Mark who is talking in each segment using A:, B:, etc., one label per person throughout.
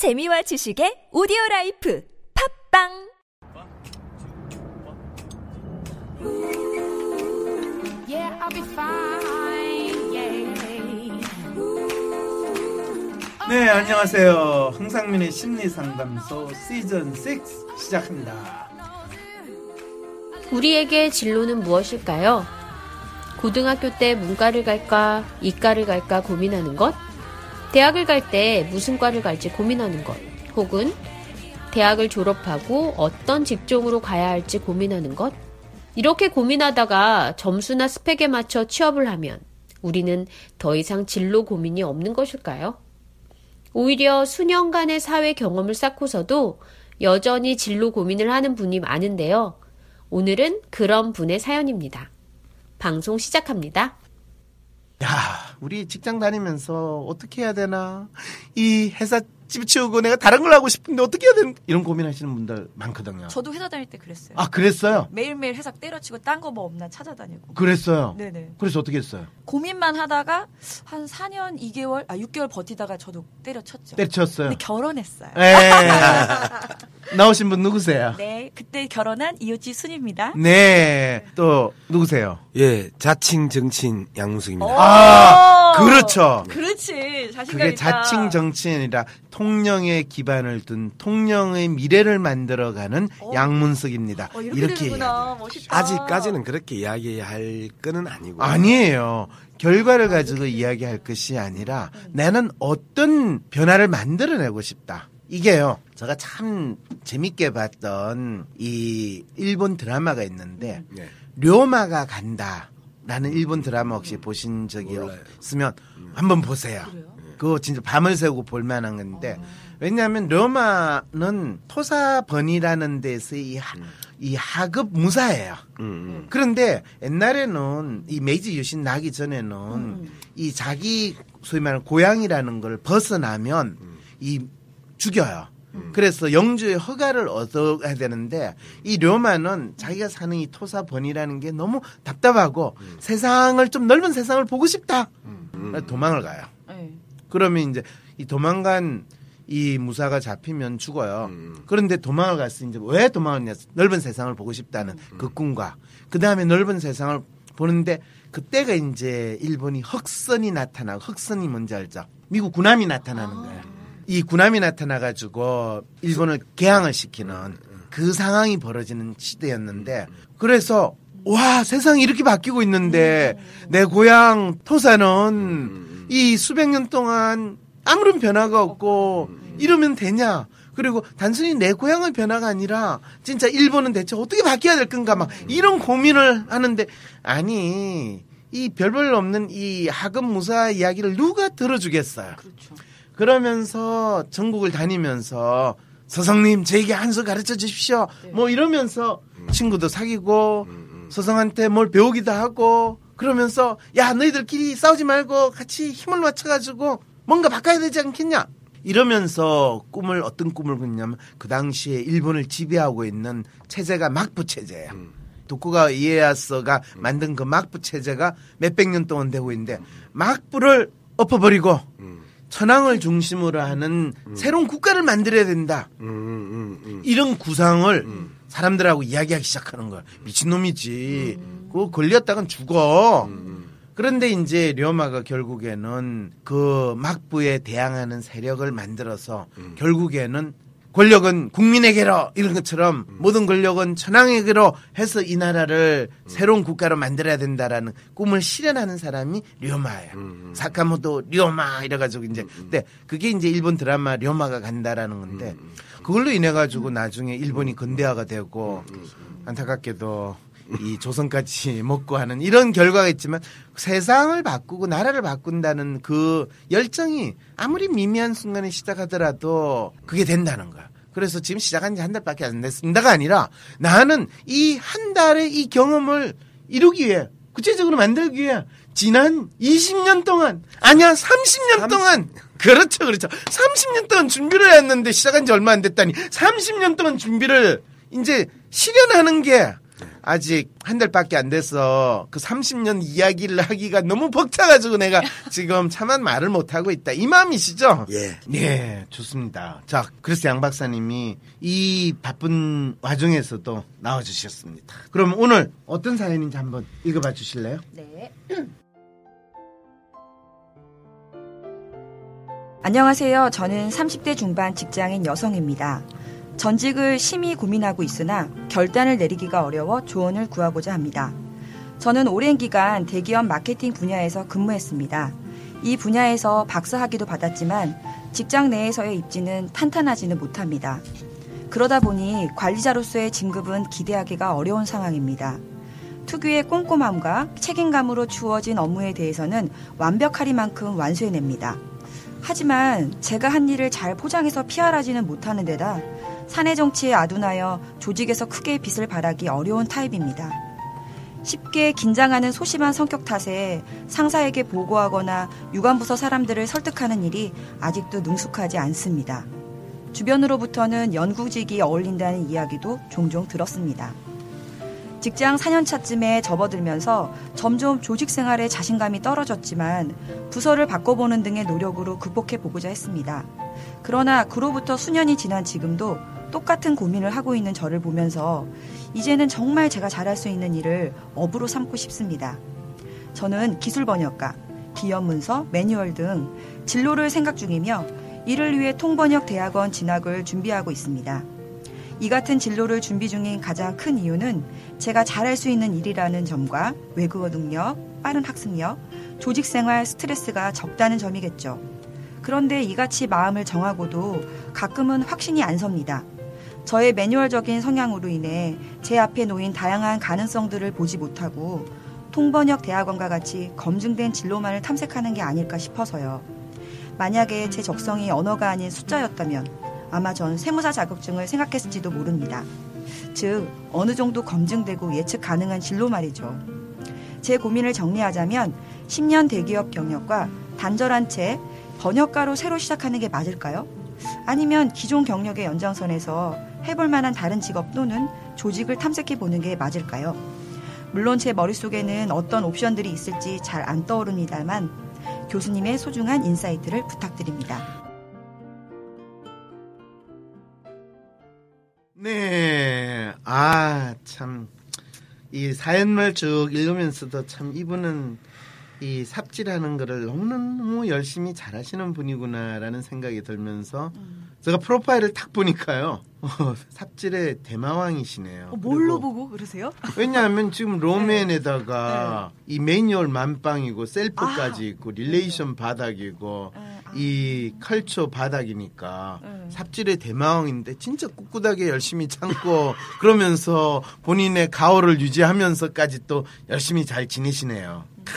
A: 재미와 지식의 오디오 라이프 팟빵
B: Yeah, I'll be fine. Yeah.
C: 네, 안녕하세요. 황상민의 심리상담소 시즌 6 시작합니다.
D: 우리에게 진로는 무엇일까요? 고등학교 때 문과를 갈까, 이과를 갈까 고민하는 것? 대학을 갈 때 무슨 과를 갈지 고민하는 것? 혹은 대학을 졸업하고 어떤 직종으로 가야 할지 고민하는 것? 이렇게 고민하다가 점수나 스펙에 맞춰 취업을 하면 우리는 더 이상 진로 고민이 없는 것일까요? 오히려 수년간의 사회 경험을 쌓고서도 여전히 진로 고민을 하는 분이 많은데요. 오늘은 그런 분의 사연입니다. 방송 시작합니다.
C: 야, 우리 직장 다니면서 어떻게 해야 되나? 이 회사 집치우고 내가 다른 걸 하고 싶은데 어떻게 해야 되는 이런 고민하시는 분들 많거든요.
E: 저도 회사 다닐 때 그랬어요.
C: 아, 그랬어요?
E: 매일매일 회사 때려치고 딴 거 뭐 없나 찾아다니고.
C: 그랬어요.
E: 네네.
C: 그래서 어떻게 했어요?
E: 고민만 하다가 한 4년, 2개월, 아 6개월 버티다가 저도 때려쳤죠.
C: 때려쳤어요.
E: 근데 결혼했어요.
C: 예. 나오신 분 누구세요?
E: 네, 그때 결혼한 이웃집 순입니다.
C: 네. 또 누구세요?
F: 예, 자칭 정치인 양무숙입니다.
C: 아, 그렇죠.
E: 그렇지. 자신감
C: 그게
E: 있다.
C: 자칭 정치인이라 통령의 기반을 둔 통령의 미래를 만들어가는 양문석입니다.
E: 어, 이렇게, 되는구나. 멋있다.
F: 아직까지는 그렇게 이야기할 거는 아니고.
C: 아니에요. 결과를 가지고 이야기할 것이 아니라 나는 어떤 변화를 만들어내고 싶다. 이게요. 제가 참 재밌게 봤던 이 일본 드라마가 있는데
F: 네.
C: 료마가 간다. 라는 일본 드라마 혹시 보신 적이
F: 몰라요.
C: 없으면 한번 보세요. 그거 진짜 밤을 새고 볼 만한 건데 왜냐하면 료마는 토사번이라는 데서 이, 하, 이 하급 무사예요.
F: 음, 음.
C: 그런데 옛날에는 이 메이지 유신 나기 전에는 이 자기 소위 말하는 고향이라는 걸 벗어나면 이 죽여요. 그래서 영주의 허가를 얻어야 되는데 이 료마는 자기가 사는 이 토사번이라는 게 너무 답답하고 세상을 좀 넓은 세상을 보고 싶다. 그래서 도망을 가요.
E: 네.
C: 그러면 이제 이 도망간 이 무사가 잡히면 죽어요.
F: 음.
C: 그런데 도망을 갔을 때 이제 왜 도망했냐? 넓은 세상을 보고 싶다는 그 꿈과 그 다음에 넓은 세상을 보는데 그때가 이제 일본이 흑선이 나타나고 흑선이 뭔지 알죠? 미국 군함이 나타나는 거예요. 이 군함이 나타나가지고 일본을 개항을 시키는 그 상황이 벌어지는 시대였는데 그래서 와 세상이 이렇게 바뀌고 있는데 내 고향 토사는 이 수백 년 동안 아무런 변화가 없고 이러면 되냐? 그리고 단순히 내 고향의 변화가 아니라 진짜 일본은 대체 어떻게 바뀌어야 될 건가? 막 이런 고민을 하는데 아니 이 별별 없는 이 하급 무사 이야기를 누가 들어주겠어요?
E: 그렇죠.
C: 그러면서 전국을 다니면서 서성님 저에게 한수 가르쳐 주십시오. 뭐 이러면서 친구도 사귀고 서성한테 뭘 배우기도 하고 그러면서 야 너희들끼리 싸우지 말고 같이 힘을 맞춰가지고 뭔가 바꿔야 되지 않겠냐. 이러면서 꿈을 어떤 꿈을 꾸냐면 그 당시에 일본을 지배하고 있는 체제가 막부 체제예요. 도쿠가 이에야스가 만든 그 막부 체제가 몇백 년 동안 되고 있는데 막부를 엎어버리고 천황을 중심으로 하는 새로운 국가를 만들어야 된다.
F: 음, 음, 음.
C: 이런 구상을 사람들하고 이야기하기 시작하는 거야. 미친놈이지. 그거 걸렸다간 죽어. 그런데 이제 료마가 결국에는 그 막부에 대항하는 세력을 만들어서 결국에는 권력은 국민에게로 이런 것처럼 모든 권력은 천황에게로 해서 이 나라를 새로운 국가로 만들어야 된다라는 꿈을 실현하는 사람이 료마예요. 사카모토 료마 이래가지고 이제 근데 그게 이제 일본 드라마 료마가 간다라는 건데 그걸로 인해 가지고 나중에 일본이 근대화가 되고 안타깝게도 이 조선까지 먹고 하는 이런 결과가 있지만 세상을 바꾸고 나라를 바꾼다는 그 열정이 아무리 미미한 순간에 시작하더라도 그게 된다는 거야. 그래서 지금 시작한 지 한 달밖에 안 됐습니다가 아니라 나는 이 한 달의 이 경험을 이루기 위해 구체적으로 만들기 위해 지난 20년 동안 아니야 30년 동안 그렇죠 그렇죠 30년 동안 준비를 했는데 시작한 지 얼마 안 됐다니 30년 동안 준비를 이제 실현하는 게 아직 한 달밖에 안 돼서 그 30년 이야기를 하기가 너무 벅차가지고 내가 지금 차만 말을 못 하고 있다. 이 마음이시죠?
F: 예.
C: 네, 좋습니다. 자, 그래서 양 박사님이 이 바쁜 와중에서도 나와 주셨습니다. 그럼 오늘 어떤 사연인지 한번 읽어 봐 주실래요?
E: 네. 안녕하세요. 저는 30대 중반 직장인 여성입니다. 전직을 심히 고민하고 있으나 결단을 내리기가 어려워 조언을 구하고자 합니다. 저는 오랜 기간 대기업 마케팅 분야에서 근무했습니다. 이 분야에서 박사학위도 받았지만 직장 내에서의 입지는 탄탄하지는 못합니다. 그러다 보니 관리자로서의 진급은 기대하기가 어려운 상황입니다. 특유의 꼼꼼함과 책임감으로 주어진 업무에 대해서는 완벽하리만큼 완수해냅니다. 하지만 제가 한 일을 잘 포장해서 피할하지는 못하는 데다 사내 정치에 아둔하여 조직에서 크게 빚을 바라기 어려운 타입입니다. 쉽게 긴장하는 소심한 성격 탓에 상사에게 보고하거나 유관부서 사람들을 설득하는 일이 아직도 능숙하지 않습니다. 주변으로부터는 연구직이 어울린다는 이야기도 종종 들었습니다. 직장 4년차쯤에 접어들면서 점점 조직 생활에 자신감이 떨어졌지만 부서를 바꿔보는 등의 노력으로 극복해 보고자 했습니다. 그러나 그로부터 수년이 지난 지금도 똑같은 고민을 하고 있는 저를 보면서 이제는 정말 제가 잘할 수 있는 일을 업으로 삼고 싶습니다. 저는 기술 번역가, 기업 문서, 매뉴얼 등 진로를 생각 중이며 이를 위해 통번역 대학원 진학을 준비하고 있습니다. 이 같은 진로를 준비 중인 가장 큰 이유는 제가 잘할 수 있는 일이라는 점과 외국어 능력, 빠른 학습력, 조직 생활 스트레스가 적다는 점이겠죠. 그런데 이같이 마음을 정하고도 가끔은 확신이 안 섭니다. 저의 매뉴얼적인 성향으로 인해 제 앞에 놓인 다양한 가능성들을 보지 못하고 통번역 대학원과 같이 검증된 진로만을 탐색하는 게 아닐까 싶어서요. 만약에 제 적성이 언어가 아닌 숫자였다면 아마 전 세무사 자격증을 생각했을지도 모릅니다. 즉, 어느 정도 검증되고 예측 가능한 진로 말이죠. 제 고민을 정리하자면 10년 대기업 경력과 단절한 채 번역가로 새로 시작하는 게 맞을까요? 아니면 기존 경력의 연장선에서 해볼 만한 다른 직업 또는 조직을 탐색해 보는 게 맞을까요? 물론 제 머릿속에는 어떤 옵션들이 있을지 잘 안 떠오릅니다만 교수님의 소중한 insight를 부탁드립니다.
C: 네. 아, 참. 이 사연을 쭉 읽으면서도 참 이분은 이 삽질하는 거를 너무너무 열심히 잘하시는 분이구나라는 생각이 들면서 제가 프로파일을 딱 보니까요. 어, 삽질의 대마왕이시네요.
E: 뭘로
C: 그리고
E: 보고 그러세요?
C: 왜냐하면 지금 로맨에다가 이 매뉴얼 만빵이고 셀프까지 있고 relation 바닥이고 이 culture 바닥이니까 삽질의 대마왕인데 진짜 꿋꿋하게 열심히 참고 그러면서 본인의 가오를 유지하면서까지 또 열심히 잘 지내시네요. 크.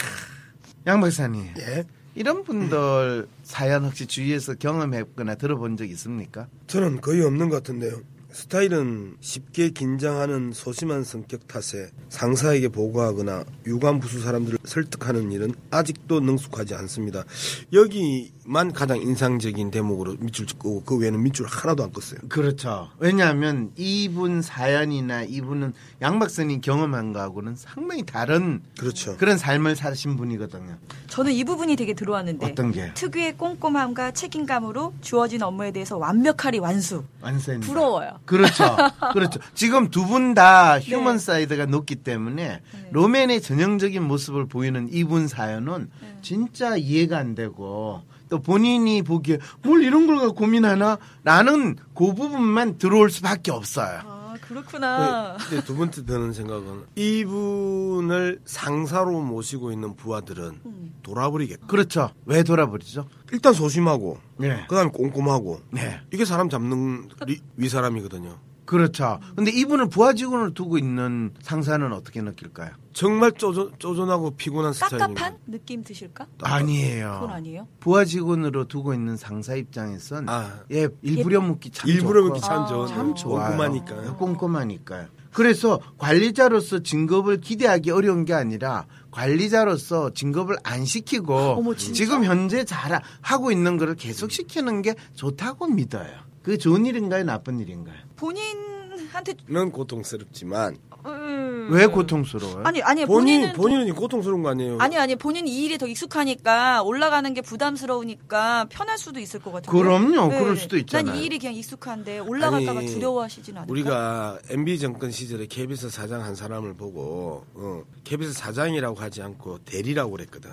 C: 양 박사님
F: 예.
C: 이런 분들 사연 혹시 주위에서 경험했거나 들어본 적 있습니까?
F: 저는 거의 없는 것 같은데요. 스타일은 쉽게 긴장하는 소심한 성격 탓에 상사에게 보고하거나 유관 부수 사람들을 설득하는 일은 아직도 능숙하지 않습니다. 여기만 가장 인상적인 대목으로 밑줄 긋고 그 외에는 밑줄 하나도 안 그었어요.
C: 그렇죠. 왜냐하면 이분 사연이나 이분은 양 박사님 경험한 거하고는 상당히 다른
F: 그렇죠.
C: 그런 삶을 사신 분이거든요.
E: 저는 이 부분이 되게 들어왔는데
C: 어떤 게?
E: 특유의 꼼꼼함과 책임감으로 주어진 업무에 대해서 완벽하게 완수.
C: 완전
E: 부러워요.
C: 그렇죠. 그렇죠. 지금 두 분 다 human side가 높기 때문에 로맨의 전형적인 모습을 보이는 이분 사연은 진짜 이해가 안 되고 또 본인이 보기에 뭘 이런 걸 고민하나? 라는 그 부분만 들어올 수밖에 없어요.
E: 아 그렇구나.
F: 네, 두 번째 드는 생각은 이분을 상사로 모시고 있는 부하들은 돌아버리겠다.
C: 그렇죠. 왜 돌아버리죠?
F: 일단 소심하고
C: 네.
F: 그다음에 꼼꼼하고
C: 네.
F: 이게 사람 잡는 리- 위사람이거든요.
C: 그렇죠. 근데 이분을 부하 직원을 두고 있는 상사는 어떻게 느낄까요?
F: 정말 쪼전, 쪼전하고 피곤한 스타일입니다.
E: 깝깝한 느낌 드실까?
C: 아니에요.
E: 그건 아니에요.
C: 부하 직원으로 두고 있는 상사 입장에선
F: 아.
C: 예 일부려 묻기 참
F: 일부러
C: 좋고
F: 그렇게 참 좋은
C: 참 좋아요.
F: 꼼꼼하니까요.
C: 꼼꼼하니까요. 그래서 관리자로서 진급을 기대하기 어려운 게 아니라 관리자로서 진급을 안 시키고
E: 어머?
C: 지금 현재 잘 하고 있는 거를 계속 시키는 게 좋다고 믿어요. 그게 좋은 일인가요, 나쁜 일인가요?
E: 본인한테
F: 는 고통스럽지만
E: 음, 음.
C: 왜 고통스러워요?
E: 아니 아니
F: 본인
E: 본인은
F: 본인이 고통스러운 거 아니에요?
E: 아니 아니 본인 이 일이 더 익숙하니까 올라가는 게 부담스러우니까 편할 수도 있을 것 같아요.
C: 그럼요. 그럴 수도 있잖아요.
E: 난 이 일이 그냥 익숙한데 올라갈까봐 두려워하시진 않을까?
F: 우리가 MB 정권 시절에 KBS 사장 한 사람을 보고 어, KBS 사장이라고 하지 않고 대리라고 그랬거든.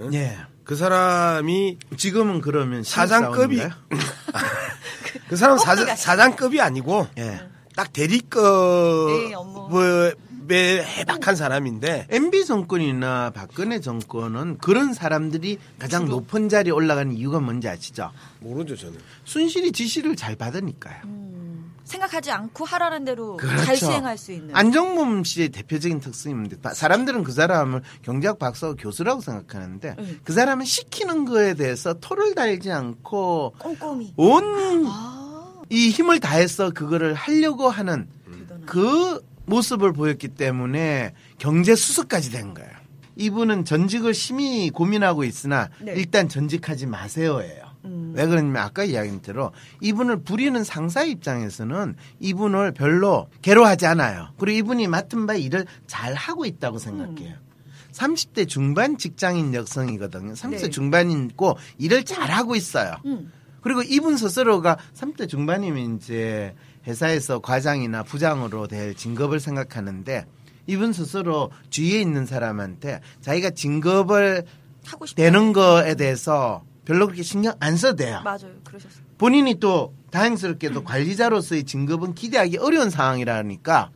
F: 응?
C: 예.
F: 그 사람이
C: 지금은 그러면
F: 사장급이? 그 사람 사장, 사장급이 아니고
C: 예.
F: 딱
E: 네.
F: 대리급 에 해박한 사람인데
C: MB 정권이나 박근혜 정권은 그런 사람들이 가장 높은 자리에 올라가는 이유가 뭔지 아시죠?
F: 모르죠 저는.
C: 순실히 지시를 잘 받으니까요.
E: 생각하지 않고 하라는 대로
C: 그렇죠.
E: 잘 수행할 수 있는.
C: 안정범 씨의 대표적인 특성인데 바- 사람들은 그 사람을 경제학 박사 교수라고 생각하는데
E: 응.
C: 그 사람은 시키는 거에 대해서 토를 달지 않고
E: 꼼꼼히.
C: 온
E: 아,
C: 이 힘을 다해서 그거를 하려고 하는
E: 대단하다.
C: 그 모습을 보였기 때문에 경제 수석까지 된 거예요. 이분은 전직을 심히 고민하고 있으나
E: 네.
C: 일단 전직하지 마세요예요.
E: 음.
C: 왜 그러냐면 아까 이야기한 대로 이분을 부리는 상사 입장에서는 이분을 별로 괴로워하지 않아요. 그리고 이분이 맡은 바 일을 잘 하고 있다고 생각해요. 30대 중반 직장인 여성이거든요. 30대
E: 네.
C: 중반이고 일을 잘 하고 있어요.
E: 음.
C: 그리고 이분 스스로가 30대 중반이면 이제 회사에서 과장이나 부장으로 될 진급을 생각하는데 이분 스스로 주위에 있는 사람한테 자기가 진급을
E: 하고 싶다.
C: 되는 거에 대해서 별로 그렇게 신경 안 써도 돼요.
E: 맞아요. 그러셨어요.
C: 본인이 또 다행스럽게도 관리자로서의 진급은 기대하기 어려운 상황이라니까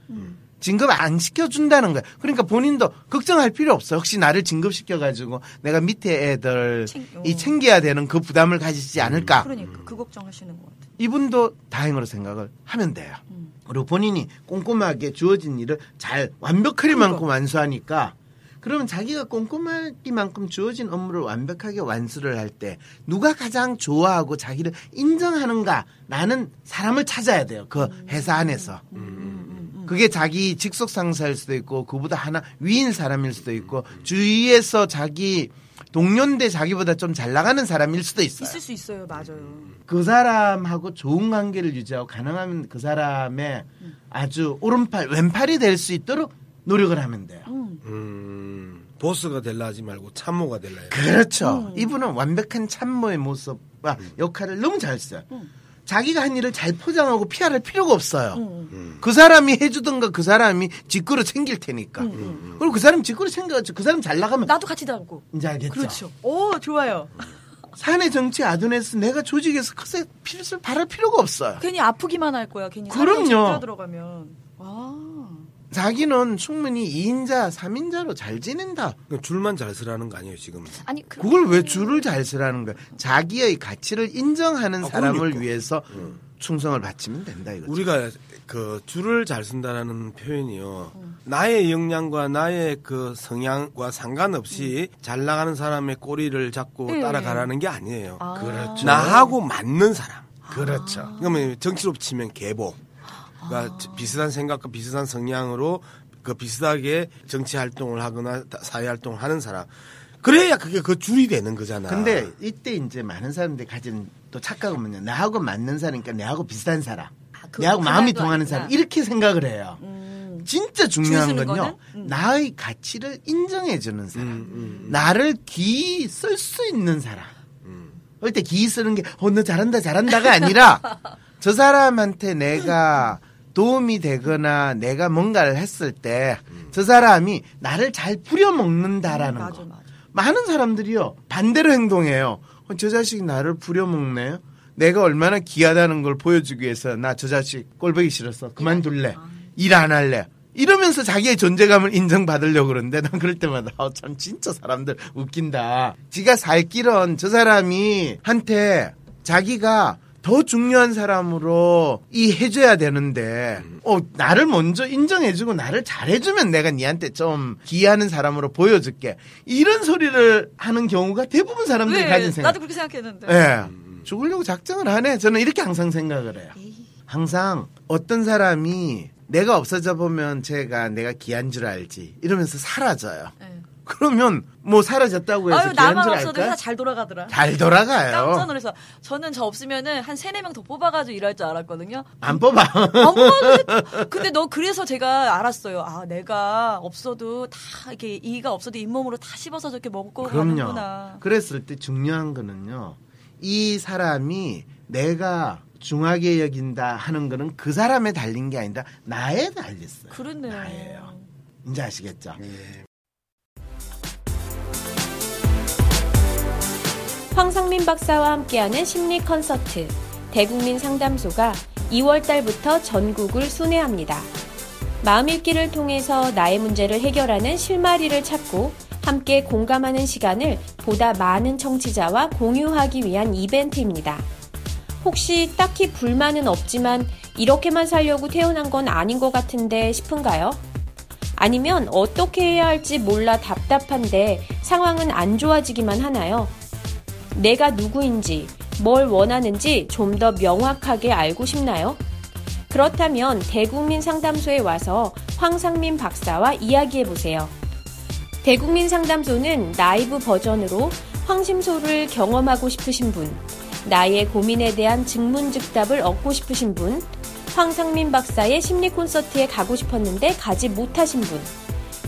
C: 진급 안 시켜준다는 거야. 그러니까 본인도 걱정할 필요 없어. 혹시 나를 진급시켜가지고 내가 밑에 애들
E: 챙- 어.
C: 이 챙겨야 되는 그 부담을 가지지 않을까.
E: 그러니까 그 걱정하시는 것 같아요.
C: 이분도 다행으로 생각을 하면 돼요.
E: 음.
C: 그리고 본인이 꼼꼼하게 주어진 일을 잘 완벽하리만큼 완수하니까 그러면 자기가 꼼꼼하기만큼 주어진 업무를 완벽하게 완수를 할 때 누가 가장 좋아하고 자기를 인정하는가라는 사람을 찾아야 돼요. 그
E: 음.
C: 회사 안에서. 그게 자기 직속 상사일 수도 있고 그보다 하나 위인 사람일 수도 있고 주위에서 자기 동료인데 자기보다 좀 잘 나가는 사람일 수도 있어요.
E: 있을 수 있어요. 맞아요.
C: 그 사람하고 좋은 관계를 유지하고 가능하면 그 사람의 아주 오른팔 왼팔이 될 수 있도록 노력을 하면 돼요.
F: 음, 보스가 될라 하지 말고 참모가 될라 해요.
C: 그렇죠. 이분은 완벽한 참모의 모습과 역할을 너무 잘 써요. 자기가 한 일을 잘 포장하고 피할 필요가 없어요. 그 사람이 해주던가 그 사람이 직구로 챙길 테니까. 그리고 그 사람 직구로 챙겨가지고 그 사람 잘 나가면
E: 나도 같이 나오고.
C: 이제 알겠죠.
E: 그렇죠. 오, 좋아요.
C: 사내 정치 아둔에서 내가 조직에서 크게 필수 바랄 필요가 없어요.
E: 괜히 아프기만 할 거야. 괜히
C: 그럼요.
E: 들어가면. 아.
C: 자기는 충분히 2인자, 3인자로 잘 지낸다.
F: 그러니까 줄만 잘 쓰라는 거 아니에요 지금.
E: 아니 그
C: 그걸 왜 줄을 잘 쓰라는 거야? 자기의 가치를 인정하는
F: 아,
C: 사람을
F: 그러니까.
C: 위해서 충성을 바치면 된다 이거죠.
F: 우리가 그 줄을 잘 쓴다라는 표현이요. 나의 역량과 나의 그 성향과 상관없이 잘 나가는 사람의 꼬리를 잡고
E: 네.
F: 따라가라는 게 아니에요.
E: 아.
C: 그렇죠.
F: 나하고 맞는 사람.
C: 그렇죠.
F: 그러면 정치로 치면 계보. 그러니까
E: 아.
F: 비슷한 생각과 비슷한 성향으로 그 비슷하게 정치 활동을 하거나 사회 활동을 하는 사람. 그래야 그게 그 줄이 되는 거잖아.
C: 근데 이때 이제 많은 사람들이 가진 또 착각은 뭐냐. 나하고 맞는 사람이니까 내하고 비슷한 사람.
E: 그거
C: 내하고 마음이 통하는
E: 아니구나.
C: 사람. 이렇게 생각을 해요.
E: 음.
C: 진짜 중요한 건요.
E: 음.
C: 나의 가치를 인정해주는 사람.
F: 음,
C: 나를 기 쓸 수 있는 사람.
F: 음.
C: 그럴 때 기 쓰는 게, 어, 너 잘한다, 잘한다가 아니라, 저 사람한테 내가 도움이 되거나 내가 뭔가를 했을 때, 저 사람이 나를 잘 부려먹는다라는
E: 맞아,
C: 거.
E: 맞아.
C: 많은 사람들이요, 반대로 행동해요. 어, 저 자식이 나를 부려먹네? 내가 얼마나 귀하다는 걸 보여주기 위해서, 나 저 자식 꼴보기 싫어서 그만둘래. 일 안 할래. 이러면서 자기의 존재감을 인정받으려고 그러는데 난 그럴 때마다 아, 참 진짜 사람들 웃긴다. 지가 살 길은 저 사람이 한테 자기가 더 중요한 사람으로 이 해줘야 되는데 어 나를 먼저 인정해주고 나를 잘해주면 내가 니한테 좀 기이하는 사람으로 보여줄게 이런 소리를 하는 경우가 대부분 사람들이
E: 왜?
C: 가진 생각.
E: 나도 그렇게 생각했는데.
C: 예. 죽으려고 작정을 하네. 저는 이렇게 항상 생각을 해요. 항상 어떤 사람이 내가 없어져 보면 제가 내가 귀한 줄 알지 이러면서 사라져요.
E: 네.
C: 그러면 뭐 사라졌다고 해서
G: 아유 나만 없어도? 회사 잘 돌아가더라.
C: 잘
G: 깜짝
C: 돌아가요.
G: 놀라서 저는 저 없으면은 한 세네 명 더 뽑아가지고 일할 줄 알았거든요.
C: 안 뽑아.
G: 안 뽑았는데 근데 너 그래서 제가 알았어요. 아 내가 없어도 다 이렇게 이가 없어도 잇몸으로 다 씹어서 저렇게 먹고
C: 그럼요.
G: 가는구나.
C: 그랬을 때 중요한 거는요. 이 사람이 내가 중하게 여긴다 하는 거는 그 사람에 달린 게 아니라 나에 달렸어요.
G: 그렇네요.
C: 나예요. 이제 아시겠죠?
D: 황상민 박사와 함께하는 심리 콘서트 대국민 상담소가 2월 달부터 전국을 순회합니다. 마음 읽기를 통해서 나의 문제를 해결하는 실마리를 찾고 함께 공감하는 시간을 보다 많은 청취자와 공유하기 위한 이벤트입니다. 혹시 딱히 불만은 없지만 이렇게만 살려고 태어난 건 아닌 것 같은데 싶은가요? 아니면 어떻게 해야 할지 몰라 답답한데 상황은 안 좋아지기만 하나요? 내가 누구인지, 뭘 원하는지 좀 더 명확하게 알고 싶나요? 그렇다면 대국민 상담소에 와서 황상민 박사와 이야기해 보세요. 대국민 상담소는 라이브 버전으로 황심소를 경험하고 싶으신 분, 나의 고민에 대한 증문즉답을 얻고 싶으신 분, 황상민 박사의 심리 콘서트에 가고 싶었는데 가지 못하신 분,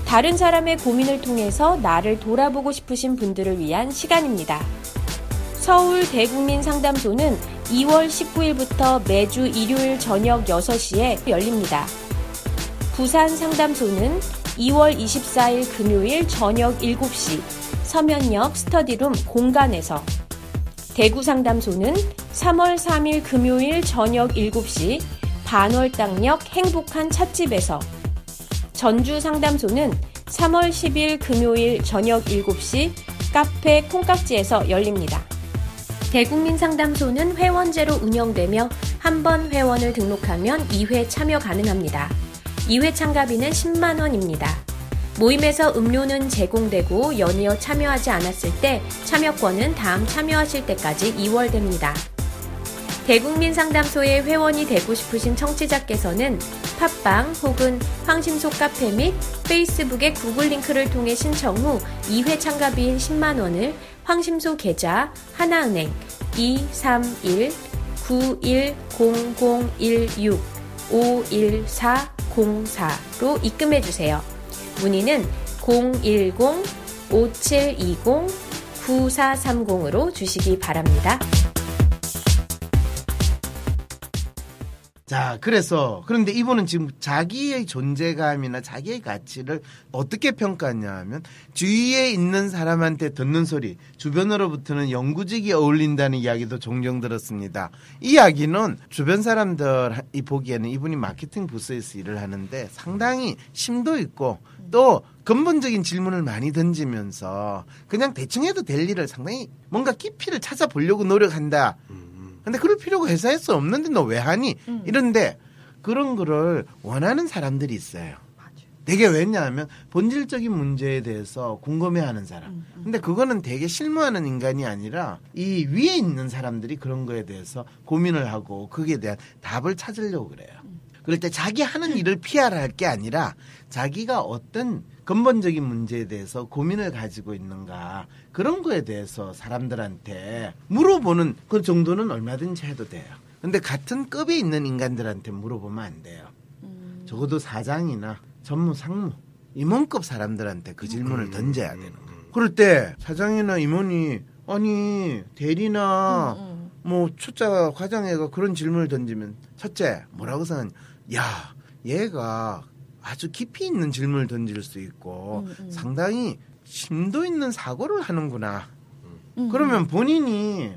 D: 다른 사람의 고민을 통해서 나를 돌아보고 싶으신 분들을 위한 시간입니다. 서울 대국민 상담소는 2월 19일부터 매주 일요일 저녁 6시에 열립니다. 부산 상담소는 2월 24일 금요일 저녁 7시 서면역 스터디룸 공간에서 대구 상담소는 3월 3일 금요일 저녁 7시 반월당역 행복한 찻집에서 전주 상담소는 3월 10일 금요일 저녁 7시 카페 콩깍지에서 열립니다. 대국민 상담소는 회원제로 운영되며 한 번 회원을 등록하면 2회 참여 가능합니다. 2회 참가비는 10만원입니다. 모임에서 음료는 제공되고 연이어 참여하지 않았을 때 참여권은 다음 참여하실 때까지 2월됩니다. 대국민 상담소의 회원이 되고 싶으신 청취자께서는 팟빵 혹은 황심소 카페 및 페이스북의 구글 링크를 통해 신청 후 2회 참가비인 10만 원을 황심소 계좌 하나은행 231-910016-51404로 입금해 주세요. 문의는 010-5720-9430으로 주시기 바랍니다.
C: 자, 그래서 그런데 이분은 지금 자기의 존재감이나 자기의 가치를 어떻게 평가하냐 하면 주위에 있는 사람한테 듣는 소리, 주변으로부터는 영구직이 어울린다는 이야기도 종종 들었습니다. 이 이야기는 주변 사람들이 보기에는 이분이 마케팅 부스에서 일을 하는데 상당히 심도 있고 또 근본적인 질문을 많이 던지면서 그냥 대충 해도 될 일을 상당히 뭔가 깊이를 찾아보려고 노력한다. 근데 그럴 필요가 회사에서 없는데 너 왜 하니? 이런데 그런 거를 원하는 사람들이 있어요. 되게 왜냐하면 본질적인 문제에 대해서 궁금해하는 사람. 근데 그거는 되게 실무하는 인간이 아니라 이 위에 있는 사람들이 그런 거에 대해서 고민을 하고 거기에 대한 답을 찾으려고 그래요. 그럴 때 자기 하는 일을 피하라 할 게 아니라 자기가 어떤 근본적인 문제에 대해서 고민을 가지고 있는가 그런 거에 대해서 사람들한테 물어보는 그 정도는 얼마든지 해도 돼요. 근데 같은 급에 있는 인간들한테 물어보면 안 돼요. 적어도 사장이나 전무, 상무, 임원급 사람들한테 그 질문을 던져야 되는 거예요. 그럴 때 사장이나 임원이 아니 대리나 뭐 초짜 과장애가 그런 질문을 던지면 첫째 뭐라고 생각하냐 야 얘가 아주 깊이 있는 질문을 던질 수 있고 상당히 심도 있는 사고를 하는구나. 그러면 본인이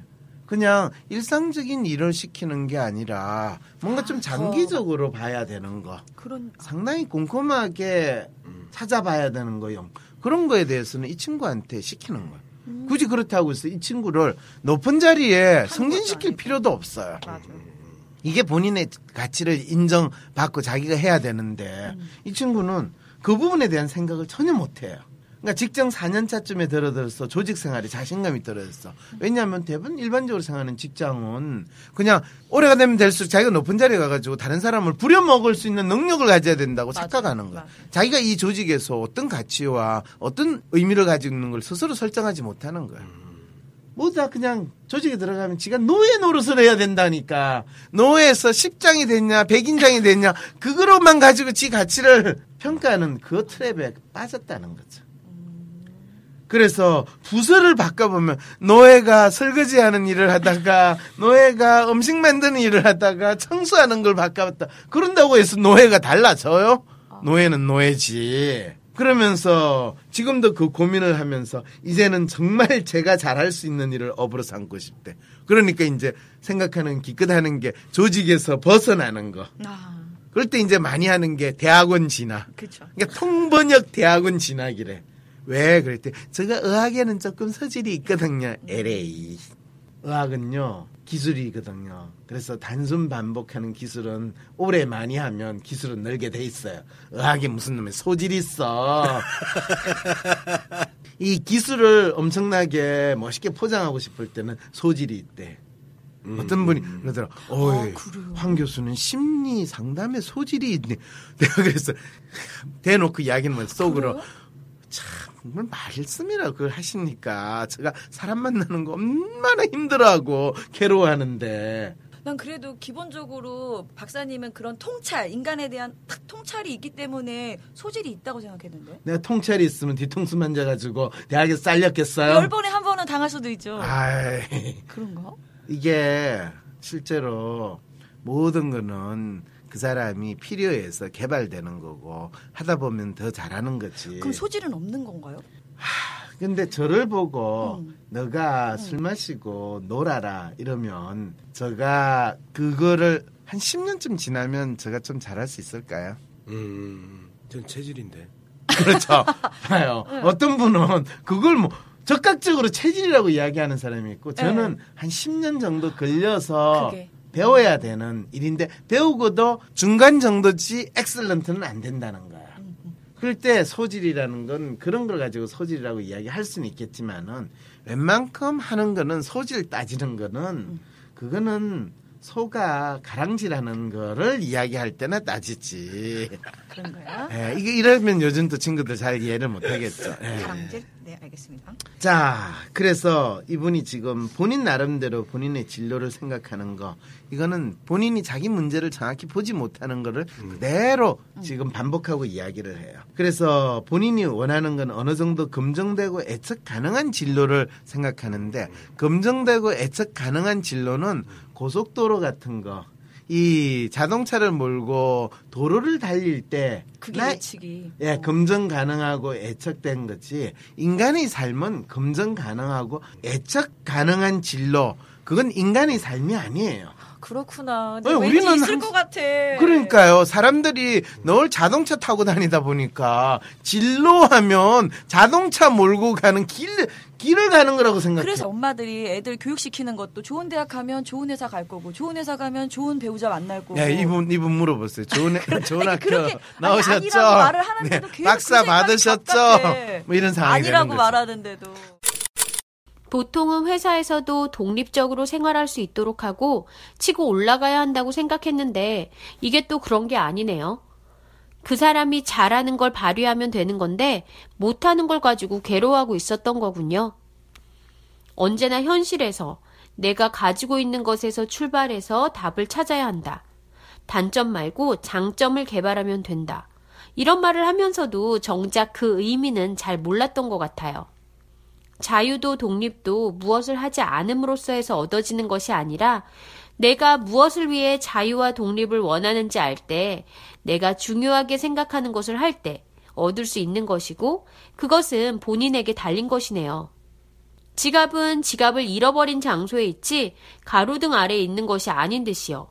C: 그냥 일상적인 일을 시키는 게 아니라 뭔가 좀 장기적으로 봐야 되는 거.
G: 그런
C: 상당히 꼼꼼하게 찾아봐야 되는 거요. 그런 거에 대해서는 이 친구한테 시키는 거예요. 굳이 그렇다고 해서 이 친구를 높은 자리에 승진시킬 필요도 없어요. 이게 본인의 가치를 인정받고 자기가 해야 되는데 이 친구는 그 부분에 대한 생각을 전혀 못 해요. 그러니까 직장 4년 차쯤에 들어들어서 조직 생활에 자신감이 떨어졌어. 왜냐하면 대부분 일반적으로 생각하는 직장은 그냥 오래가 되면 될수록 자기가 높은 자리에 가가지고 다른 사람을 부려먹을 수 있는 능력을 가져야 된다고
G: 맞아.
C: 착각하는 거야.
G: 맞아.
C: 자기가 이 조직에서 어떤 가치와 어떤 의미를 가지고 있는 걸 스스로 설정하지 못하는 거야. 모두 다 그냥 조직에 들어가면 지가 노예 노릇을 해야 된다니까. 노예에서 10장이 됐냐, 100인장이 됐냐, 그거로만 가지고 지 가치를 평가하는 그 트랩에 빠졌다는 거죠. 그래서 부서를 바꿔보면 노예가 설거지하는 일을 하다가 노예가 음식 만드는 일을 하다가 청소하는 걸 바꿔봤다. 그런다고 해서 노예가 달라져요? 노예는 노예지. 그러면서 지금도 그 고민을 하면서 이제는 정말 제가 잘할 수 있는 일을 업으로 삼고 싶대. 그러니까 이제 생각하는 기껏하는 게 조직에서 벗어나는 거.
G: 아,
C: 그럴 때 이제 많이 하는 게 대학원 진학.
G: 그쵸.
C: 그러니까 통번역 대학원 진학이래. 왜 그랬대? 제가 의학에는 조금 소질이 있거든요. LA. 의학은요 기술이거든요. 그래서 단순 반복하는 기술은 오래 많이 하면 기술은 늘게 돼 있어요. 의학에 무슨 놈의 소질이 있어. 이 기술을 엄청나게 멋있게 포장하고 싶을 때는 소질이 있대. 어떤 분이 그러더라. 어이, 황 교수는 심리 상담에 소질이 있네. 내가 그래서 대놓고 이야기는 뭐 속으로 참 정말 말씀이라 그걸 하시니까 제가 사람 만나는 거 얼마나 힘들어하고 괴로워하는데
G: 난 그래도 기본적으로 박사님은 그런 통찰, 인간에 대한 탁 통찰이 있기 때문에 소질이 있다고 생각했는데.
C: 내가 통찰이 있으면 뒤통수 만져가지고 대학에서 잘렸겠어요?
G: 열 번에 한 번은 당할 수도 있죠.
C: 아이
G: 그런가?
C: 이게 실제로 모든 거는 그 사람이 필요해서 개발되는 거고 하다 보면 더 잘하는 거지.
G: 그럼 소질은 없는 건가요?
C: 근데 저를 보고
G: 음.
C: 너가 술 마시고 놀아라 이러면 제가 그거를 한 10년쯤 지나면 제가 좀 잘할 수 있을까요?
F: 음, 전 체질인데.
C: 그렇죠. 봐요.
G: 네.
C: 어떤 분은 그걸 뭐 적극적으로 체질이라고 이야기하는 사람이 있고 저는
G: 네.
C: 한 10년 정도 걸려서
G: 그게.
C: 배워야 되는 일인데 배우고도 중간 정도지 엑셀런트는 안 된다는 거야. 그럴 때 소질이라는 건 그런 걸 가지고 소질이라고 이야기할 수는 있겠지만은 웬만큼 하는 거는 소질 따지는 거는 그거는 소가 가랑질하는 거를 이야기할 때나 따지지.
G: 그런 거야?
C: 예, 이게 이러면 요즘 또 친구들 잘 이해를 못 하겠죠. 예.
G: 가랑질? 네, 알겠습니다.
C: 자, 그래서 이분이 지금 본인 나름대로 본인의 진로를 생각하는 거, 이거는 본인이 자기 문제를 정확히 보지 못하는 거를 그대로 지금 반복하고 이야기를 해요. 그래서 본인이 원하는 건 어느 정도 검증되고 애측 가능한 진로를 생각하는데, 검증되고 애측 가능한 진로는 고속도로 같은 거, 이 자동차를 몰고 도로를 달릴 때,
G: 그게
C: 나-
G: 예측이.
C: 예, 검증 가능하고 애측된 거지. 인간의 삶은 검증 가능하고 애측 가능한 진로. 그건 인간의 삶이 아니에요.
G: 그렇구나.
C: 어,
G: 왠지
C: 우리는
G: 있을
C: 한-
G: 것 같아.
C: 그러니까요. 사람들이 늘 자동차 타고 다니다 보니까 진로 하면 자동차 몰고 가는 길, 길을 가는 거라고 생각해요.
G: 그래서 엄마들이 애들 교육시키는 것도 좋은 대학 가면 좋은 회사 갈 거고 좋은 회사 가면 좋은 배우자 만날 거고.
C: 야, 이분, 이분 물어보세요. 좋은, 애- 좋은 학교
G: 그렇게
C: 나오셨죠?
G: 아니, 말을 하는데도
C: 박사
G: 그 생각이
C: 받으셨죠?
G: 답답해.
C: 뭐 이런 상황이
G: 아니라고
C: 되는 거죠.
G: 말하는데도.
D: 보통은 회사에서도 독립적으로 생활할 수 있도록 하고 치고 올라가야 한다고 생각했는데 이게 또 그런 게 아니네요. 그 사람이 잘하는 걸 발휘하면 되는 건데 못하는 걸 가지고 괴로워하고 있었던 거군요. 언제나 현실에서 내가 가지고 있는 것에서 출발해서 답을 찾아야 한다. 단점 말고 장점을 개발하면 된다. 이런 말을 하면서도 정작 그 의미는 잘 몰랐던 것 같아요. 자유도 독립도 무엇을 하지 않음으로써 해서 얻어지는 것이 아니라 내가 무엇을 위해 자유와 독립을 원하는지 알 때, 내가 중요하게 생각하는 것을 할 때 얻을 수 있는 것이고, 그것은 본인에게 달린 것이네요. 지갑은 지갑을 잃어버린 장소에 있지, 가로등 아래에 있는 것이 아닌 듯이요.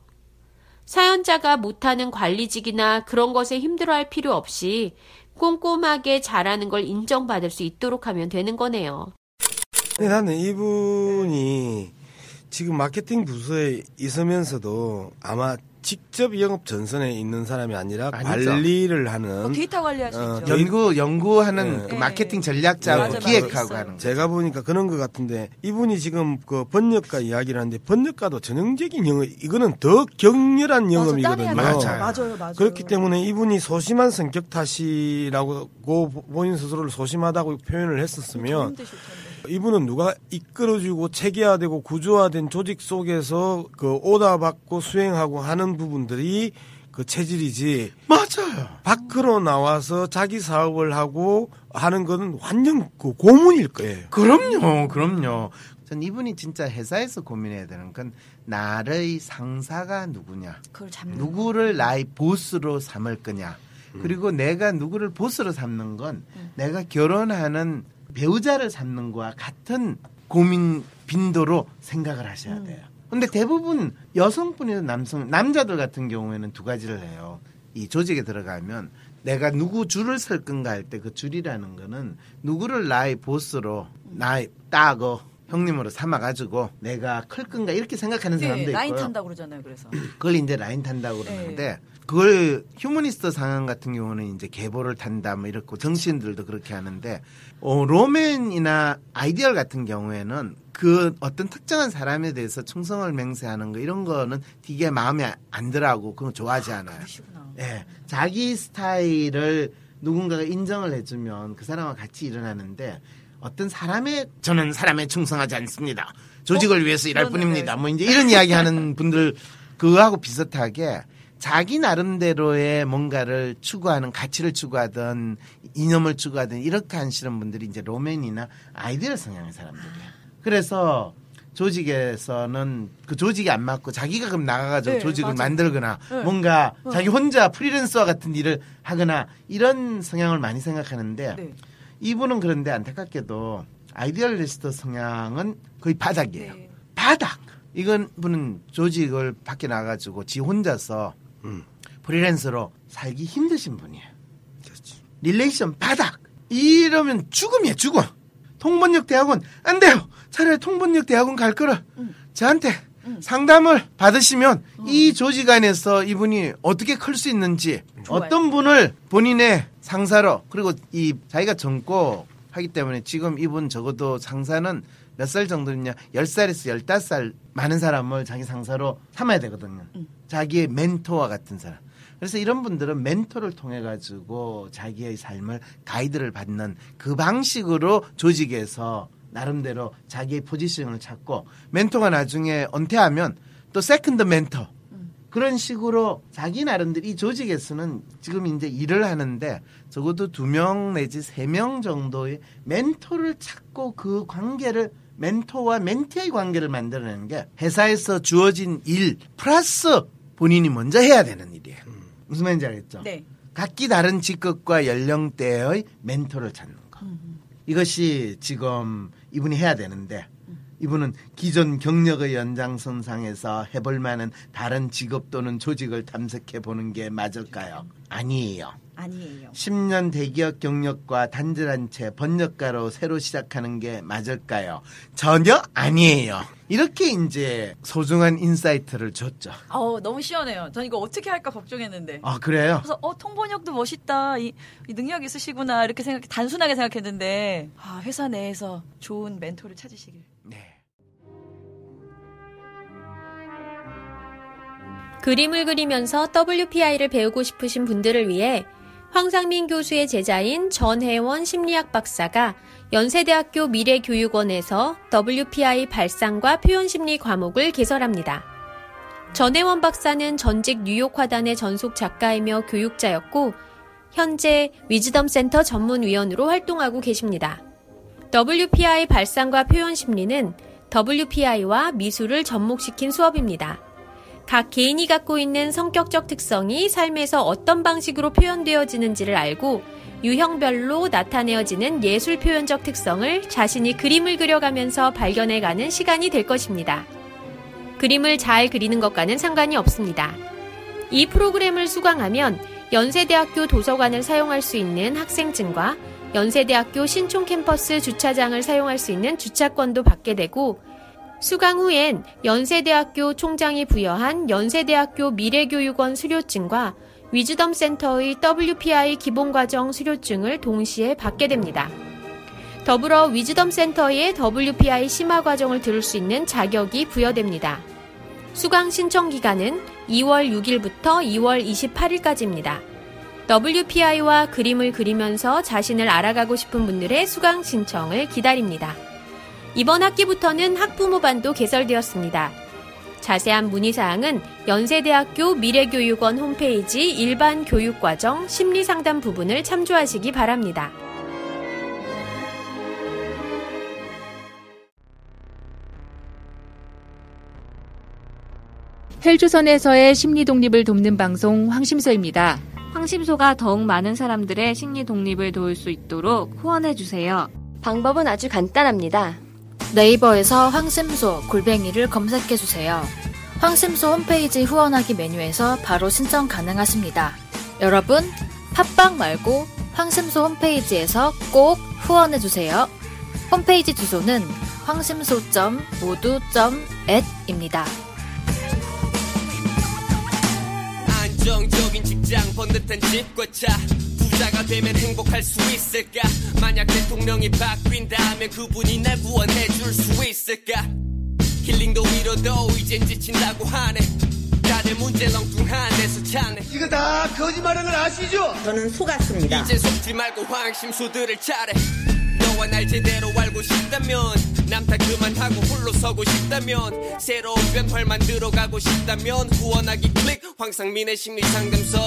D: 사연자가 못하는 관리직이나 그런 것에 힘들어할 필요 없이 꼼꼼하게 잘하는 걸 인정받을 수 있도록 하면 되는 거네요.
F: 근데 나는 이분이 지금 마케팅 부서에 있으면서도 아마 직접 영업 전선에 있는 사람이 아니라
C: 아니죠.
F: 관리를 하는
G: 뭐 데이터 관리할 수
F: 어,
G: 있죠.
C: 연구 연구하는
F: 네.
C: 그
G: 네.
C: 마케팅 전략자고
G: 맞아, 맞아.
C: 기획하고. 하는 거.
F: 제가 보니까 그런 것 같은데 이분이 지금 그 번역가 이야기를 하는데 번역가도 전형적인 영업 이거는 더 격렬한 영업이거든요.
C: 맞아요.
G: 맞아요, 맞아요.
F: 그렇기 때문에 이분이 소심한 성격 탓이라고 본인 스스로를 소심하다고 표현을 했었으면
G: 힘드실 텐데.
F: 이분은 누가 이끌어주고 체계화되고 구조화된 조직 속에서 그 오다 받고 수행하고 하는 부분들이 그 체질이지.
C: 맞아요.
F: 밖으로 나와서 자기 사업을 하고 하는 거는 완전 그 고문일 거예요.
C: 그럼요, 그럼요. 전 이분이 진짜 회사에서 고민해야 되는 건 나의 상사가 누구냐,
G: 그걸 잡는
C: 누구를 나의 보스로 삼을 거냐, 그리고 내가 누구를 보스로 삼는 건 내가 결혼하는 배우자를 삼는 거와 같은 고민 빈도로 생각을 하셔야 돼요. 근데 대부분 여성분이나 남성, 남자들 같은 경우에는 두 가지를 해요. 이 조직에 들어가면 내가 누구 줄을 설 건가 할 때 그 줄이라는 거는 누구를 나의 보스로 나의 大哥 형님으로 삼아가지고 내가 클 건가 이렇게 생각하는 사람도
G: 네,
C: 있고요.
G: 라인 탄다고 그러잖아요. 그래서
C: 그걸 이제 라인 탄다고
G: 네.
C: 그러는데 그걸 휴머니스트 성향 같은 경우는 이제 계보를 탄다 뭐 이렇고 정치인들도 그렇게 하는데 어, 로맨이나 ideal 같은 경우에는 그 어떤 특정한 사람에 대해서 충성을 맹세하는 거 이런 거는 되게 마음에 안 들어하고 그런 거 좋아하지 않아요.
G: 그러시구나.
C: 예, 자기 스타일을 누군가가 인정을 해주면 그 사람과 같이 일어나는데 어떤 사람의 저는 사람에 충성하지 않습니다. 조직을 위해서 일할
G: 그러네.
C: 뿐입니다. 뭐 이제 이런 이야기 하는 분들 그거하고 비슷하게 자기 나름대로의 뭔가를 추구하는 가치를 추구하든 이념을 추구하든 이렇게 하시는 분들이 이제 로맨이나 ideal 성향의 사람들이에요. 그래서 조직에서는 그 조직이 안 맞고 자기가 그럼 나가가지고
G: 네,
C: 조직을
G: 맞아요.
C: 만들거나
G: 네.
C: 뭔가 자기 혼자 프리랜서와 같은 일을 하거나 이런 성향을 많이 생각하는데
G: 네.
C: 이분은 그런데 안타깝게도 idealist 성향은 거의 바닥이에요.
G: 네.
C: 바닥. 이런 분은 조직을 밖에 나가지고 지 혼자서
F: 음.
C: 프리랜서로 살기 힘드신 분이에요.
F: 그렇지.
C: relation 바닥. 이러면 죽음이에요, 죽음. 통번역 대학원 안 돼요. 차라리 통번역 대학원 갈 거라. 저한테 상담을 받으시면 이 조직 안에서 이분이 어떻게 클 수 있는지
G: 좋아요.
C: 어떤 분을 본인의 상사로 그리고 이 자기가 젊고 하기 때문에 지금 이분 적어도 상사는 몇 살 정도냐 10살에서 15살 많은 사람을 자기 상사로 삼아야 되거든요. 자기의 멘토와 같은 사람. 그래서 이런 분들은 멘토를 통해 가지고 자기의 삶을 가이드를 받는 그 방식으로 조직에서 나름대로 자기의 포지션을 찾고 멘토가 나중에 은퇴하면 또 세컨드 멘토 그런 식으로 자기 나름대로 이 조직에서는 지금 이제 일을 하는데 적어도 두 명 내지 세 명 정도의 멘토를 찾고 그 관계를 멘토와 멘티의 관계를 만들어내는 게 회사에서 주어진 일 플러스 본인이 먼저 해야 되는 일이에요. 무슨 말인지 알겠죠?
G: 네.
C: 각기 다른 직급과 연령대의 멘토를 찾는 거. 이것이 지금 이분이 해야 되는데 이분은 기존 경력의 연장선상에서 해볼 만한 다른 직업 또는 조직을 탐색해 보는 게 맞을까요? 아니에요.
G: 아니에요.
C: 10년 대기업 경력과 단절한 채 번역가로 새로 시작하는 게 맞을까요? 전혀 아니에요. 이렇게 이제 소중한 insight를 줬죠.
G: 아우 너무 시원해요. 전 이거 어떻게 할까 걱정했는데.
C: 아, 그래요?
G: 그래서 어 통번역도 멋있다. 이, 이 능력 있으시구나 이렇게 생각 단순하게 생각했는데 아 회사 내에서 좋은 멘토를 찾으시길.
C: 네.
D: 그림을 그리면서 WPI를 배우고 싶으신 분들을 위해 황상민 교수의 제자인 전혜원 심리학 박사가 연세대학교 미래교육원에서 WPI 발상과 표현심리 과목을 개설합니다. 전혜원 박사는 전직 뉴욕 화단의 전속 작가이며 교육자였고 현재 위즈덤 센터 전문위원으로 활동하고 계십니다. WPI 발상과 표현심리는 WPI와 미술을 접목시킨 수업입니다. 각 개인이 갖고 있는 성격적 특성이 삶에서 어떤 방식으로 표현되어지는지를 알고 유형별로 나타내어지는 예술 표현적 특성을 자신이 그림을 그려가면서 발견해가는 시간이 될 것입니다. 그림을 잘 그리는 것과는 상관이 없습니다. 이 프로그램을 수강하면 연세대학교 도서관을 사용할 수 있는 학생증과 연세대학교 신촌 캠퍼스 주차장을 사용할 수 있는 주차권도 받게 되고 수강 후엔 연세대학교 총장이 부여한 연세대학교 미래교육원 수료증과 위즈덤 센터의 WPI 기본과정 수료증을 동시에 받게 됩니다. 더불어 위즈덤 센터의 WPI 심화 과정을 들을 수 있는 자격이 부여됩니다. 수강 신청 기간은 2월 6일부터 2월 28일까지입니다. WPI와 그림을 그리면서 자신을 알아가고 싶은 분들의 수강 신청을 기다립니다. 이번 학기부터는 학부모반도 개설되었습니다. 자세한 문의사항은 연세대학교 미래교육원 홈페이지 일반 교육과정 심리상담 부분을 참조하시기 바랍니다.
H: 헬조선에서의 심리 독립을 돕는 방송 황심소입니다.
I: 황심소가 더욱 많은 사람들의 심리 독립을 도울 수 있도록 후원해 주세요.
J: 방법은 아주 간단합니다.
K: 네이버에서 황심소 골뱅이를 검색해 주세요. 황심소 홈페이지 후원하기 메뉴에서 바로 신청 가능하십니다. 여러분, 팟빵 말고 황심소 홈페이지에서 꼭 후원해 주세요. 홈페이지 주소는 황심소.모두.at입니다.
L: 안정적인 직장 번듯한 집과 차 부자가 되면 행복할 수 있을까? 만약 대통령이 바뀐다면 그분이 날 구원해 줄 수 있을까? 힐링도 위로도 이젠 지친다고 하네. 다들 문제 렁뚱한 데서 찾네.
M: 이거 다 거짓말인 걸 아시죠?
N: 저는 속았습니다.
L: 이제 속지 말고 황심소들을 차례 너와 날 제대로 알고 싶다면 남탓 그만하고 홀로 서고 싶다면 새로운 변화를 만들어 가고 싶다면 후원하기 클릭. 황상민의 심리상담소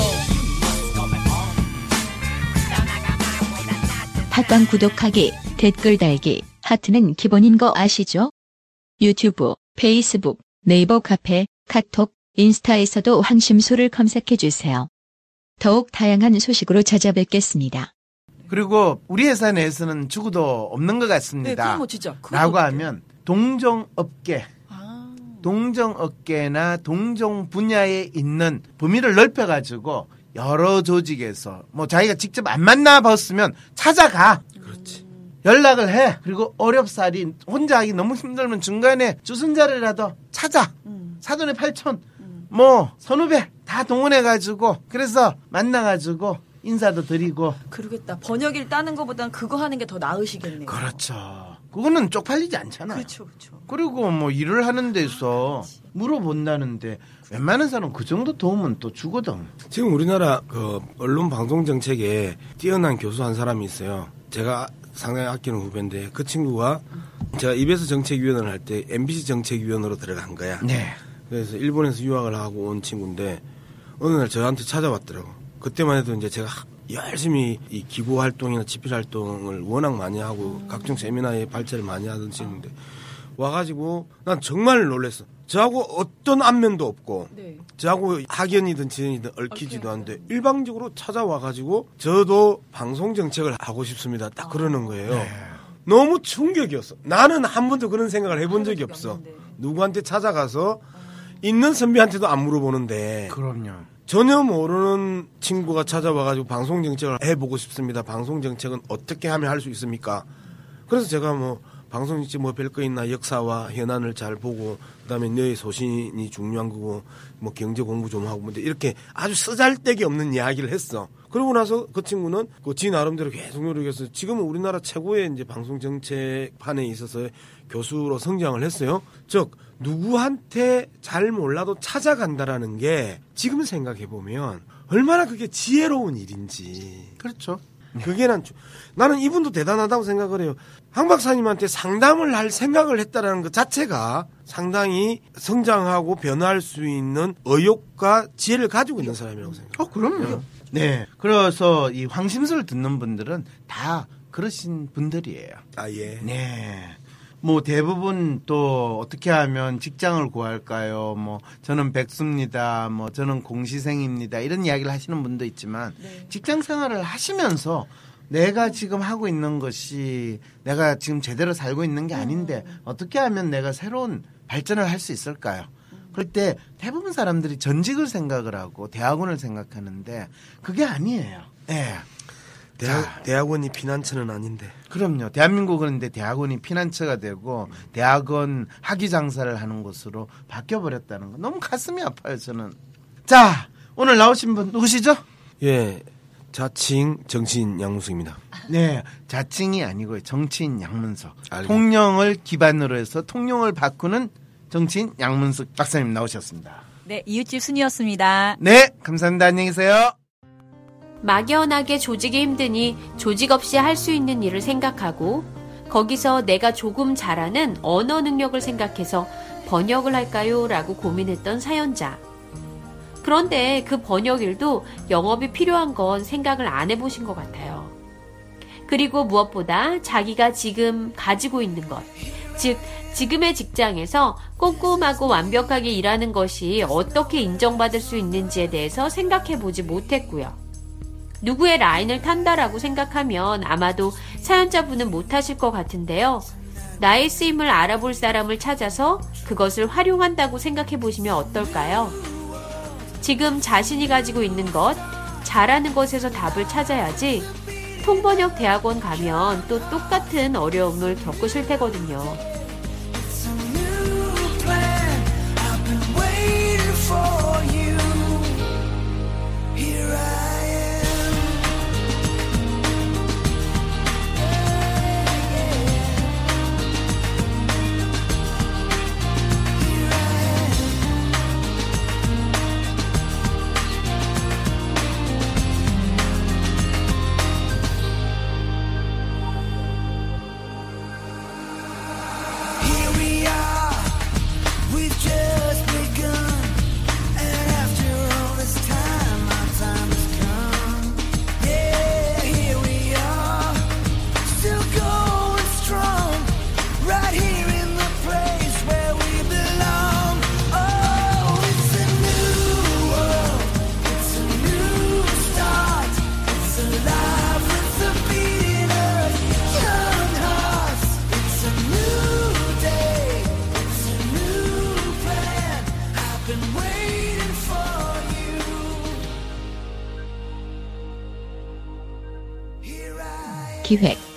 O: 팟빵 구독하기, 댓글 달기, 하트는 기본인 거 아시죠? 유튜브, 페이스북, 네이버 카페, 카톡, 인스타에서도 황심소를 검색해 주세요. 더욱 다양한 소식으로 찾아뵙겠습니다.
C: 그리고 우리 회사 내에서는 추구도 없는 것
G: 네,
C: 같습니다.
G: 그럼 뭐 진짜. 그건
C: 라고? 하면 동정업계,
G: 아.
C: 동정업계나 동정 분야에 있는 범위를 넓혀가지고 여러 조직에서 뭐 자기가 직접 안 만나봤으면 찾아가.
F: 그렇지.
C: 연락을 해. 그리고 어렵사리 혼자 하기 너무 힘들면 중간에 주순자리라도 찾아.
G: 음.
C: 사돈의 팔촌, 뭐 선후배 다 동원해가지고 그래서 만나가지고 인사도 드리고.
G: 그러겠다. 번역일 따는 것보단 그거 하는 게 더 나으시겠네요.
C: 그렇죠. 그거는 쪽팔리지 않잖아요.
G: 그렇죠, 그렇죠.
C: 그리고 뭐 일을 하는 데서 물어본다는데 웬만한 사람 그 정도 도움은 또 주거든.
F: 지금 우리나라 그 언론 방송 정책에 뛰어난 교수 한 사람이 있어요. 제가 상당히 아끼는 후배인데 그 친구가 제가 입에서 정책위원을 할 때 MBC 정책위원으로 들어간 거야.
C: 네.
F: 그래서 일본에서 유학을 하고 온 친구인데 어느 날 저한테 찾아왔더라고. 그때만 해도 이제 제가 열심히 이 기부 활동이나 집필 활동을 워낙 많이 하고 각종 세미나에 발제를 많이 하던 친구인데 와가지고 난 정말 놀랬어. 저하고 어떤 안면도 없고
G: 네.
F: 저하고 학연이든 지연이든 얽히지도 않는데 일방적으로 찾아와 가지고 저도 방송 정책을 하고 싶습니다. 딱 그러는 거예요. 너무 충격이었어. 나는 한 번도 그런 생각을 해본 적이 없어. 누구한테 찾아가서 있는 선배한테도 안 물어보는데
C: 그럼요.
F: 전혀 모르는 친구가 찾아와가지고 방송 정책을 해보고 싶습니다. 방송 정책은 어떻게 하면 할 수 있습니까? 그래서 제가 뭐 방송 정책 뭐별거 있나 역사와 현안을 잘 보고 그다음에 너의 소신이 중요한 거고 뭐 경제 공부 좀 하고 뭐 이렇게 아주 쓰잘데기 없는 이야기를 했어. 그러고 나서 그 친구는 그지 나름대로 계속 노력해서 지금은 우리나라 최고의 이제 방송 정책판에 있어서 교수로 성장을 했어요. 즉 누구한테 잘 몰라도 찾아간다라는 게 지금 생각해 보면 얼마나 그게 지혜로운 일인지.
C: 그렇죠.
F: 그게 난 주- 나는 이분도 대단하다고 생각을 해요. 황 박사님한테 상담을 할 생각을 했다라는 것 자체가 상당히 성장하고 변화할 수 있는 의욕과 지혜를 가지고 있는 사람이라고 생각해요.
C: 어, 그럼요. 네. 그래서 이 황심소를 듣는 분들은 다 그러신 분들이에요.
F: 아 예.
C: 네. 뭐 대부분 또 어떻게 하면 직장을 구할까요? 뭐 저는 백수입니다. 뭐 저는 공시생입니다. 이런 이야기를 하시는 분도 있지만 직장 생활을 하시면서 내가 지금 하고 있는 것이 내가 지금 제대로 살고 있는 게 아닌데 어떻게 하면 내가 새로운 발전을 할 수 있을까요? 그럴 때 대부분 사람들이 전직을 생각을 하고 대학원을 생각하는데 그게 아니에요. 예.
F: 대학, 대학원이 피난처는 아닌데.
C: 그럼요. 대한민국은 근데 대학원이 피난처가 되고 대학원 학위 장사를 하는 곳으로 바뀌어 버렸다는 거 너무 가슴이 아파요. 저는. 자 오늘 나오신 분 누구시죠?
F: 예, 자칭 정치인 양무석입니다.
C: 네, 자칭이 아니고요. 정치인 양문석.
F: 알겠-
C: 통령을 기반으로 해서 통령을 바꾸는 정치인 양문석 박사님 나오셨습니다.
G: 네, 이웃집 순이었습니다.
C: 네, 감사합니다. 안녕히 계세요.
D: 막연하게 조직이 힘드니 조직 없이 할 수 있는 일을 생각하고 거기서 내가 조금 잘하는 언어 능력을 생각해서 번역을 할까요? 라고 고민했던 사연자. 그런데 그 번역 일도 영업이 필요한 건 생각을 안 해보신 것 같아요. 그리고 무엇보다 자기가 지금 가지고 있는 것, 즉, 지금의 직장에서 꼼꼼하고 완벽하게 일하는 것이 어떻게 인정받을 수 있는지에 대해서 생각해 보지 못했고요. 누구의 라인을 탄다라고 생각하면 아마도 사연자분은 못하실 것 같은데요. 나의 쓰임을 알아볼 사람을 찾아서 그것을 활용한다고 생각해 보시면 어떨까요? 지금 자신이 가지고 있는 것, 잘하는 것에서 답을 찾아야지 통번역 대학원 가면 또 똑같은 어려움을 겪으실 테거든요.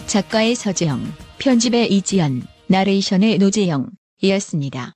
O: 작가의 서재영, 편집의 이지연, 나레이션의 노재영 이었습니다.